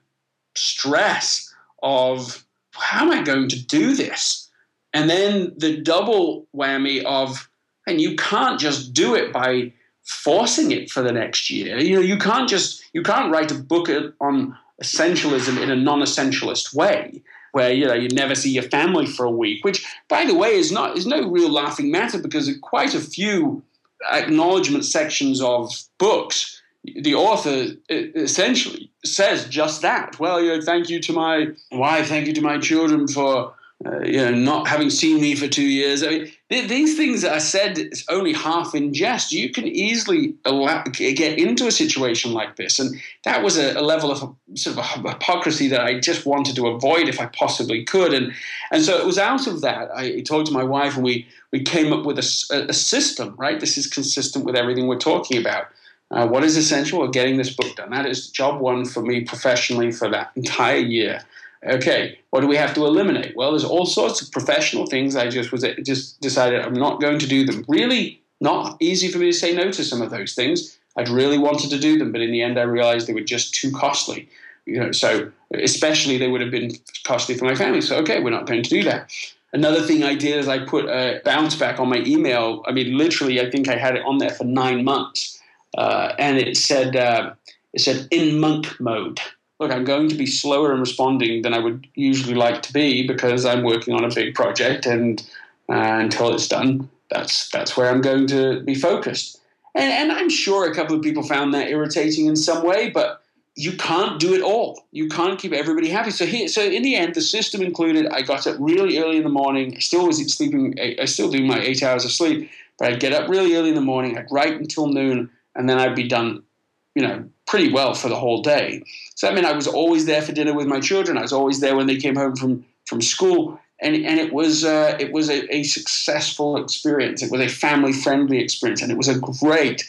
Speaker 2: stress of how am I going to do this? And then the double whammy of and you can't just do it by forcing it for the next year. You know, you can't just you can't write a book on essentialism in a non-essentialist way where you know you never see your family for a week which by the way is not is no real laughing matter because quite a few acknowledgement sections of books the author essentially says just that well you know thank you to my wife thank you to my children for uh, you know, not having seen me for two years. I mean, th- these things I said is only half in jest. You can easily get into a situation like this, and that was a, a level of sort of hypocrisy that I just wanted to avoid if I possibly could. And and so it was out of that. I talked to my wife, and we we came up with a, a system. Right, this is consistent with everything we're talking about. Uh, what is essential? Well, getting this book done. That is job one for me professionally for that entire year. Okay, what do we have to eliminate? Well, there's all sorts of professional things. I just was just decided I'm not going to do them. Really, not easy for me to say no to some of those things. I'd really wanted to do them, but in the end, I realized they were just too costly. You know, so especially they would have been costly for my family. So okay, we're not going to do that. Another thing I did is I put a bounce back on my email. I mean, literally, I think I had it on there for nine months, uh, and it said uh, it said in monk mode look, I'm going to be slower in responding than I would usually like to be because I'm working on a big project, and uh, until it's done, that's that's where I'm going to be focused. And, and I'm sure a couple of people found that irritating in some way, but you can't do it all. You can't keep everybody happy. So here, so in the end, the system included. I got up really early in the morning. I still was sleeping. I still do my eight hours of sleep, but I'd get up really early in the morning. I'd write until noon, and then I'd be done. You know, pretty well for the whole day. So I mean, I was always there for dinner with my children. I was always there when they came home from from school, and and it was uh, it was a, a, successful experience. It was a family friendly experience, and it was a great,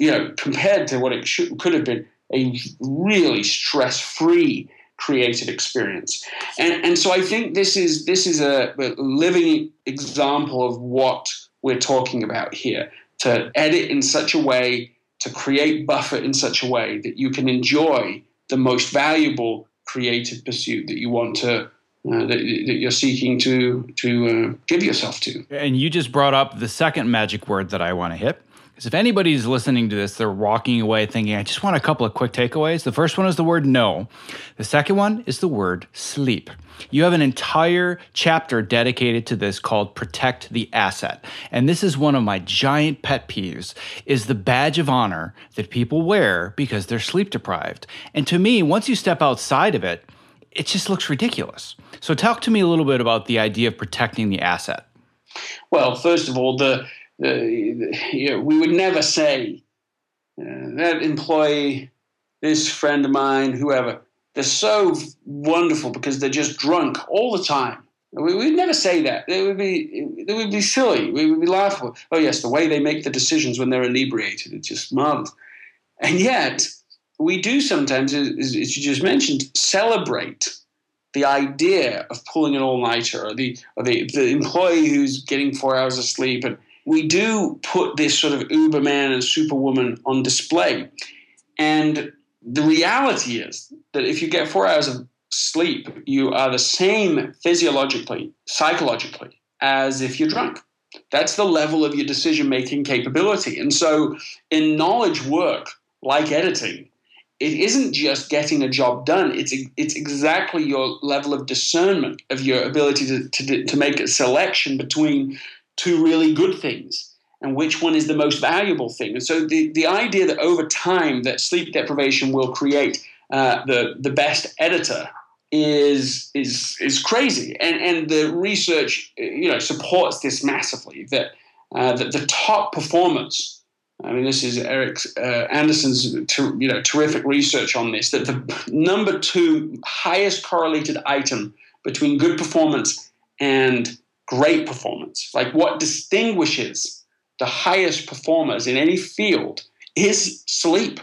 Speaker 2: you know, compared to what it should, could have been, a really stress free creative experience. And and so I think this is this is a, a living example of what we're talking about here. To edit in such a way to create buffer in such a way that you can enjoy the most valuable creative pursuit that you want to uh, that, that, you're seeking to to uh, give yourself to.
Speaker 1: And you just brought up the second magic word that I want to hit, because if anybody's listening to this, they're walking away thinking, I just want a couple of quick takeaways. The first one is the word no. The second one is the word sleep. You have an entire chapter dedicated to this called Protect the Asset. And this is one of my giant pet peeves is the badge of honor that people wear because they're sleep deprived. And to me, once you step outside of it, it just looks ridiculous. So talk to me a little bit about the idea of protecting the asset.
Speaker 2: Well, first of all, the you know, we would never say uh, that employee, this friend of mine, whoever, they're so wonderful because they're just drunk all the time. We, would never say that. It would be it would be silly. We would be laughable. Oh yes, the way they make the decisions when they're inebriated, it's just marvelous. And yet, we do sometimes, as, you just mentioned, celebrate the idea of pulling an all-nighter, or the or the, the employee who's getting four hours of sleep and we do put this sort of Uberman and Superwoman on display. And the reality is that if you get four hours of sleep, you are the same physiologically, psychologically, as if you're drunk. That's the level of your decision making capability. And so, in knowledge work like editing, it isn't just getting a job done. It's it's exactly your level of discernment of your ability to, to, to make a selection between two really good things and which one is the most valuable thing. And so the, the idea that over time that sleep deprivation will create uh, the the best editor is is is crazy, and and the research you know supports this massively that uh, that the top performers. I mean, this is Eric uh, Anderson's ter- you know terrific research on this. That the number two highest correlated item between good performance and great performance, like what distinguishes the highest performers in any field, is sleep.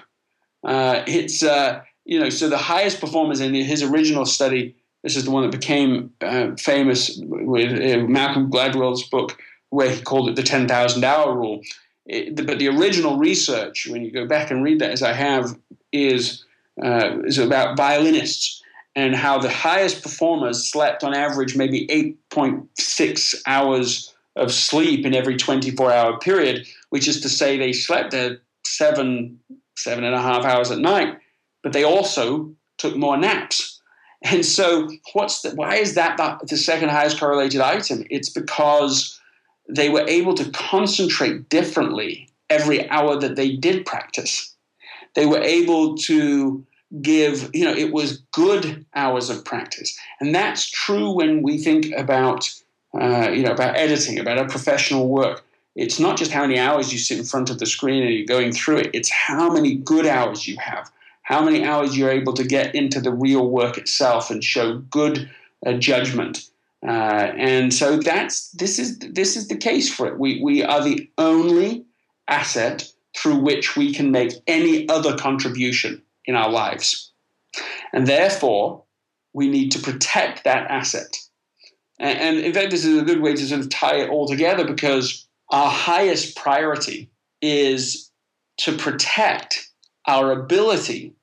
Speaker 2: Uh, it's uh, you know, so the highest performers in his original study, this is the one that became uh, famous with uh, Malcolm Gladwell's book, where he called it the 10,000 hour rule. It, but the original research, when you go back and read that, as I have, is uh, is about violinists and how the highest performers slept on average maybe 8.6 hours of sleep in every 24 hour period, which is to say they slept seven, seven and a half hours at night but they also took more naps. And so, what's the, why is that the second highest correlated item? It's because they were able to concentrate differently every hour that they did practice. They were able to give, you know, it was good hours of practice. And that's true when we think about, uh, you know, about editing, about our professional work. It's not just how many hours you sit in front of the screen and you're going through it, it's how many good hours you have how many hours you're able to get into the real work itself and show good uh, judgment. Uh, and so that's this is this is the case for it. We we are the only asset through which we can make any other contribution in our lives, and therefore we need to protect that asset. And, in fact, this is a good way to sort of tie it all together because our highest priority is to protect our ability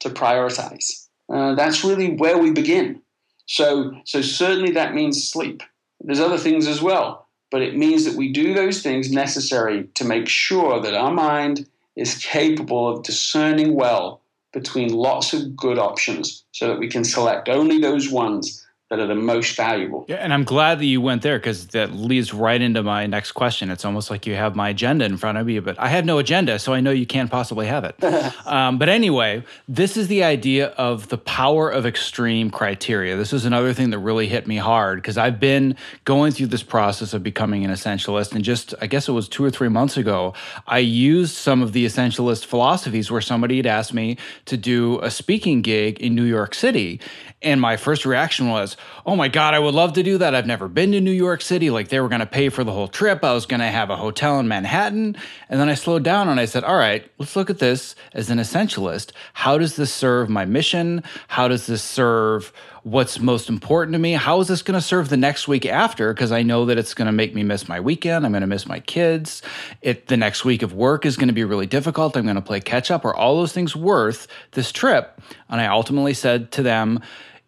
Speaker 2: to prioritize. Uh, that's really where we begin. So, so certainly that means sleep. There's other things as well, but it means that we do those things necessary to make sure that our mind is capable of discerning well between lots of good options so that we can select only those ones that are the most valuable.
Speaker 1: Yeah, and I'm glad that you went there because that leads right into my next question. It's almost like you have my agenda in front of you, but I have no agenda, so I know you can't possibly have it. um, but anyway, this is the idea of the power of extreme criteria. This is another thing that really hit me hard because I've been going through this process of becoming an essentialist, and just I guess it was two or three months ago, I used some of the essentialist philosophies where somebody had asked me to do a speaking gig in New York City, and my first reaction was, oh my God, I would love to do that. I've never been to New York City. Like they were going to pay for the whole trip. I was going to have a hotel in Manhattan. And then I slowed down and I said, all right, let's look at this as an essentialist. How does this serve my mission? How does this serve what's most important to me? How is this going to serve the next week after? Because I know that it's going to make me miss my weekend. I'm going to miss my kids. It the next week of work is going to be really difficult. I'm going to play catch up. Are all those things worth this trip? And I ultimately said to them,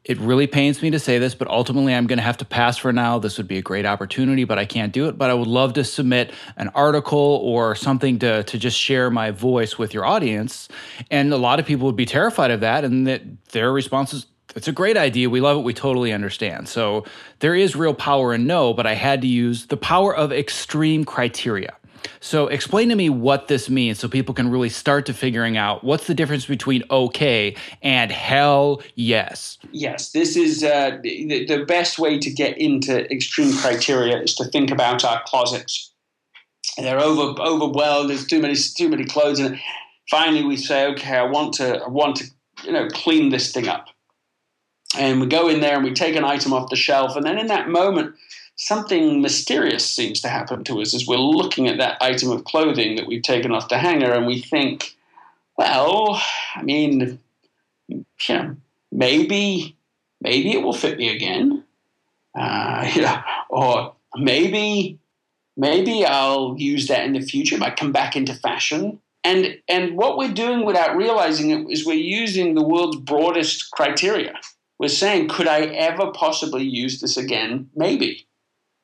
Speaker 1: it really pains me to say this, but ultimately I'm going to have to pass for now. This would be a great opportunity, but I can't do it. But I would love to submit an article or something to, to just share my voice with your audience. And a lot of people would be terrified of that. And that their response is, it's a great idea. We love it. We totally understand. So there is real power in no, but I had to use the power of extreme criteria. So explain to me what this means so people can really start to figuring out what's the difference between okay and hell yes.
Speaker 2: Yes, this is uh, the, the best way to get into extreme criteria is to think about our closets. They're over overwhelmed. There's too many too many clothes, and finally we say, okay, I want to I want to you know clean this thing up. And we go in there and we take an item off the shelf, and then in that moment something mysterious seems to happen to us as we're looking at that item of clothing that we've taken off the hanger and we think, well, I mean, you know, maybe, maybe it will fit me again. Uh, or maybe, maybe I'll use that in the future. It might come back into fashion. And, and what we're doing without realizing it is we're using the world's broadest criteria. We're saying, could I ever possibly use this again? Maybe.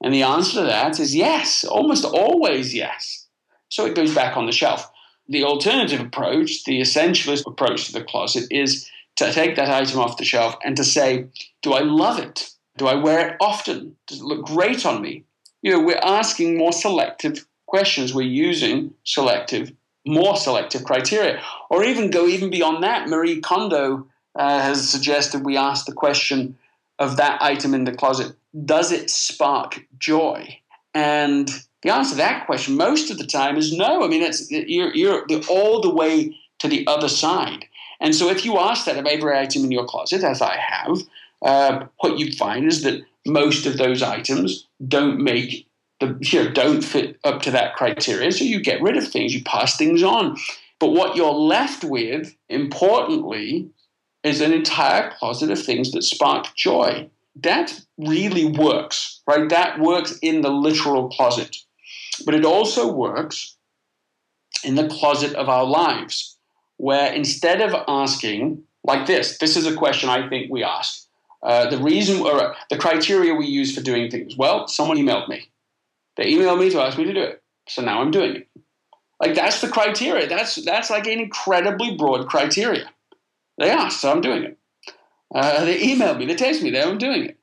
Speaker 2: And the answer to that is yes, almost always yes. So it goes back on the shelf. The alternative approach, the essentialist approach to the closet, is to take that item off the shelf and to say, do I love it? Do I wear it often? Does it look great on me? You know, we're asking more selective questions. We're using selective, more selective criteria. Or even go even beyond that. Marie Kondo uh, has suggested we ask the question of that item in the closet does it spark joy? And the answer to that question most of the time is no. I mean, it's, you're, you're all the way to the other side. And so if you ask that of every item in your closet, as I have, uh, what you find is that most of those items don't make the you know, don't fit up to that criteria. So you get rid of things, you pass things on. But what you're left with, importantly, is an entire closet of things that spark joy. That really works, right? That works in the literal closet. But it also works in the closet of our lives, where instead of asking, like this, this is a question I think we ask uh, the reason or the criteria we use for doing things. Well, someone emailed me. They emailed me to ask me to do it. So now I'm doing it. Like that's the criteria. That's that's like an incredibly broad criteria. They asked, so I'm doing it. Uh, they emailed me, they text me, there I'm doing it.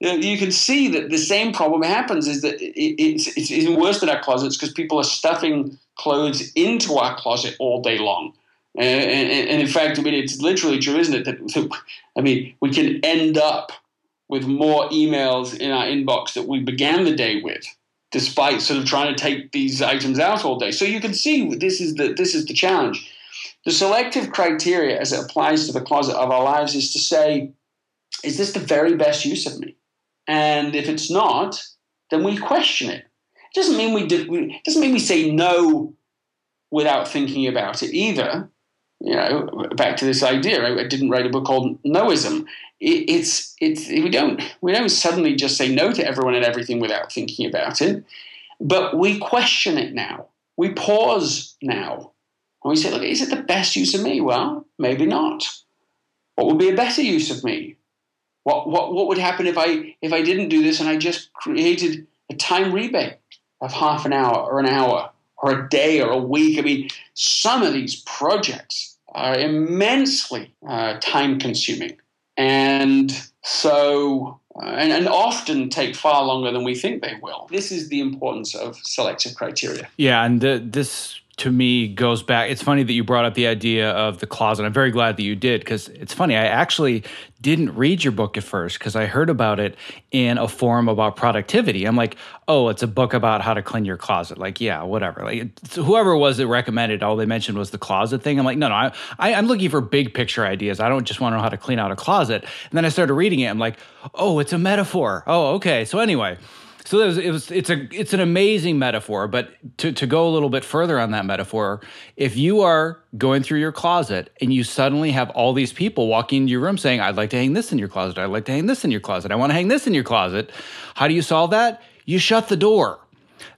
Speaker 2: You can see that the same problem happens is that it's, it's even worse than our closets because people are stuffing clothes into our closet all day long. And, and, in fact, I mean, it's literally true, isn't it? That, I mean, we can end up with more emails in our inbox that we began the day with, despite sort of trying to take these items out all day. So you can see this is the this is the challenge. The selective criteria, as it applies to the closet of our lives, is to say, is this the very best use of me? And if it's not, then we question it. It doesn't mean we, do, we doesn't mean we say no without thinking about it either you know, back to this idea. I, didn't write a book called Noism. It, it's it's we don't we don't suddenly just say no to everyone and everything without thinking about it, but we question it now. We pause now, and we say, look, is it the best use of me? Well, maybe not. What would be a better use of me? What what what would happen if I if I didn't do this and I just created a time rebate of half an hour or an hour or a day or a week. I mean, some of these projects are immensely uh, time consuming. And so, uh, and, and, often take far longer than we think they will. This is the importance of selective criteria.
Speaker 1: Yeah, and this to me goes back. It's funny that you brought up the idea of the closet. I'm very glad that you did because it's funny. I actually didn't read your book at first because I heard about it in a forum about productivity. I'm like, oh, it's a book about how to clean your closet. Like, yeah, whatever. Like, whoever it was that recommended, all they mentioned was the closet thing. I'm like, no, no, I, I, I'm looking for big picture ideas. I don't just want to know how to clean out a closet. And then I started reading it. I'm like, oh, it's a metaphor. Oh, okay. So anyway. So it was, it was, it's a it's an amazing metaphor. But to to go a little bit further on that metaphor, if you are going through your closet and you suddenly have all these people walking into your room saying, "I'd like to hang this in your closet. I'd like to hang this in your closet. I want to hang this in your closet," how do you solve that? You shut the door.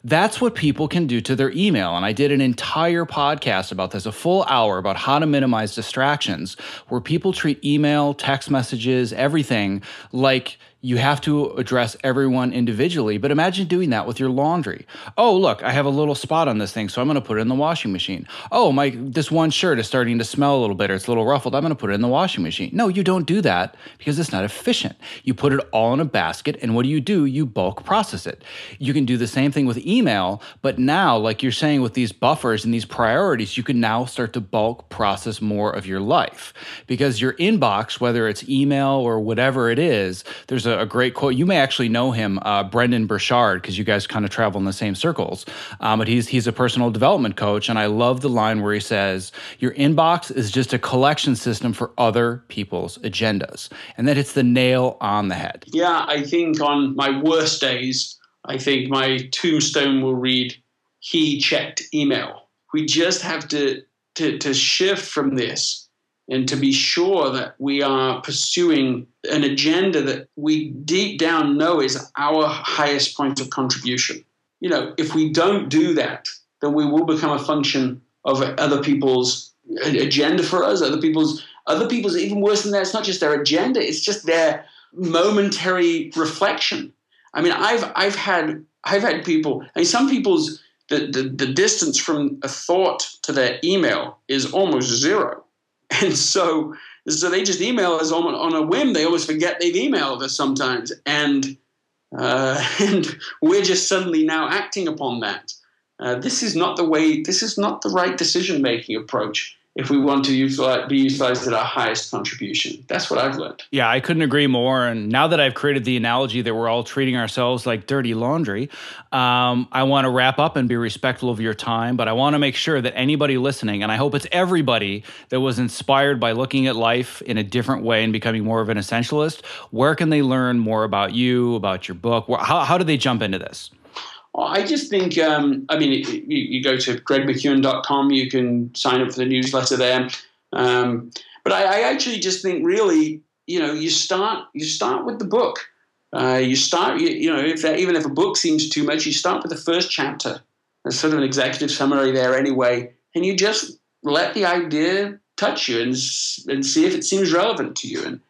Speaker 1: That's what people can do to their email. And I did an entire podcast about this, a full hour about how to minimize distractions, where people treat email, text messages, everything like you have to address everyone individually. But imagine doing that with your laundry. Oh, look, I have a little spot on this thing, so I'm going to put it in the washing machine. Oh, my this one shirt is starting to smell a little bit, or it's a little ruffled. I'm going to put it in the washing machine. No, you don't do that because it's not efficient. You put it all in a basket, and what do you do? You bulk process it. You can do the same thing with email, but now, like you're saying, with these buffers and these priorities, you can now start to bulk process more of your life because your inbox, whether it's email or whatever it is, there's a, a great quote. You may actually know him, uh, Brendon Burchard, because you guys kind of travel in the same circles. Um, but he's he's a personal development coach, and I love the line where he says, "Your inbox is just a collection system for other people's agendas," and that hits the nail on the head.
Speaker 2: Yeah, I think on my worst days, I think my tombstone will read, "He checked email." We just have to to, to shift from this and to be sure that we are pursuing an agenda that we deep down know is our highest point of contribution. You know, if we don't do that, then we will become a function of other people's agenda for us, other people's other people's even worse than that. It's not just their agenda; it's just their momentary reflection. I mean, I've I've had I've had people. I mean, some people's the, the, the distance from a thought to their email is almost zero, and so so they just email us on, on a whim. They almost forget they've emailed us sometimes, and uh, and we're just suddenly now acting upon that. Uh, this is not the way. This is not the right decision making approach if we want to utilize, be utilized at our highest contribution. That's what I've learned.
Speaker 1: Yeah, I couldn't agree more. And now that I've created the analogy that we're all treating ourselves like dirty laundry, um, I want to wrap up and be respectful of your time. But I want to make sure that anybody listening, and I hope it's everybody that was inspired by looking at life in a different way and becoming more of an essentialist, where can they learn more about you, about your book? How, how do they jump into this?
Speaker 2: I just think, um, I mean, you, you, go to gregmckeown.com, you can sign up for the newsletter there. Um, but I, I, actually just think, really, you know, you start you start with the book. Uh, you start, you, you know, if even if a book seems too much, you start with the first chapter. There's sort of an executive summary there anyway, and you just let the idea touch you and and see if it seems relevant to you, and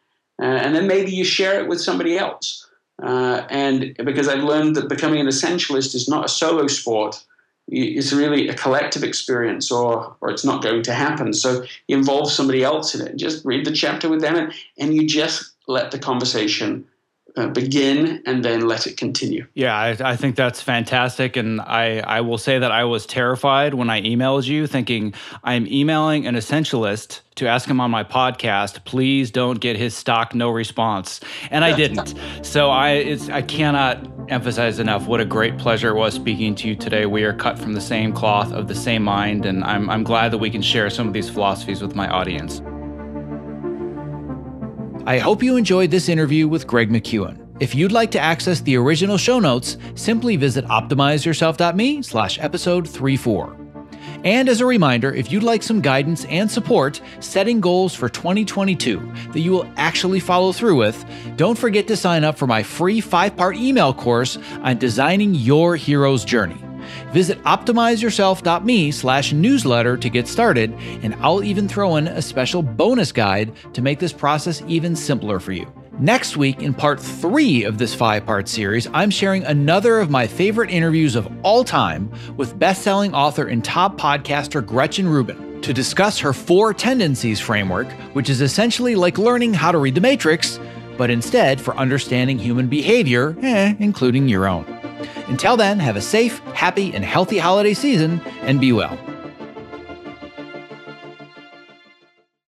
Speaker 2: uh, and then maybe you share it with somebody else. Uh, and because I've learned that becoming an essentialist is not a solo sport, it's really a collective experience, or or it's not going to happen. So you involve somebody else in it. Just read the chapter with them, and, and you just let the conversation uh, begin and then let it continue.
Speaker 1: Yeah, I, I, think that's fantastic. And I, I will say that I was terrified when I emailed you, thinking I'm emailing an essentialist to ask him on my podcast, please don't get his stock no response. And I didn't. so I, it's, I cannot emphasize enough what a great pleasure it was speaking to you today. We are cut from the same cloth, of the same mind, and I'm, I'm glad that we can share some of these philosophies with my audience. I hope you enjoyed this interview with Greg McKeown. If you'd like to access the original show notes, simply visit optimizeyourself.me slash episode 34. And as a reminder, if you'd like some guidance and support setting goals for 2022 that you will actually follow through with, don't forget to sign up for my free five part email course on designing your hero's journey. Visit optimizeyourself.me slash newsletter to get started, and I'll even throw in a special bonus guide to make this process even simpler for you. Next week, in part three of this five part series, I'm sharing another of my favorite interviews of all time with best selling author and top podcaster Gretchen Rubin to discuss her four tendencies framework, which is essentially like learning how to read the Matrix, but instead for understanding human behavior, eh, including your own. Until then, have a safe, happy, and healthy holiday season and be well.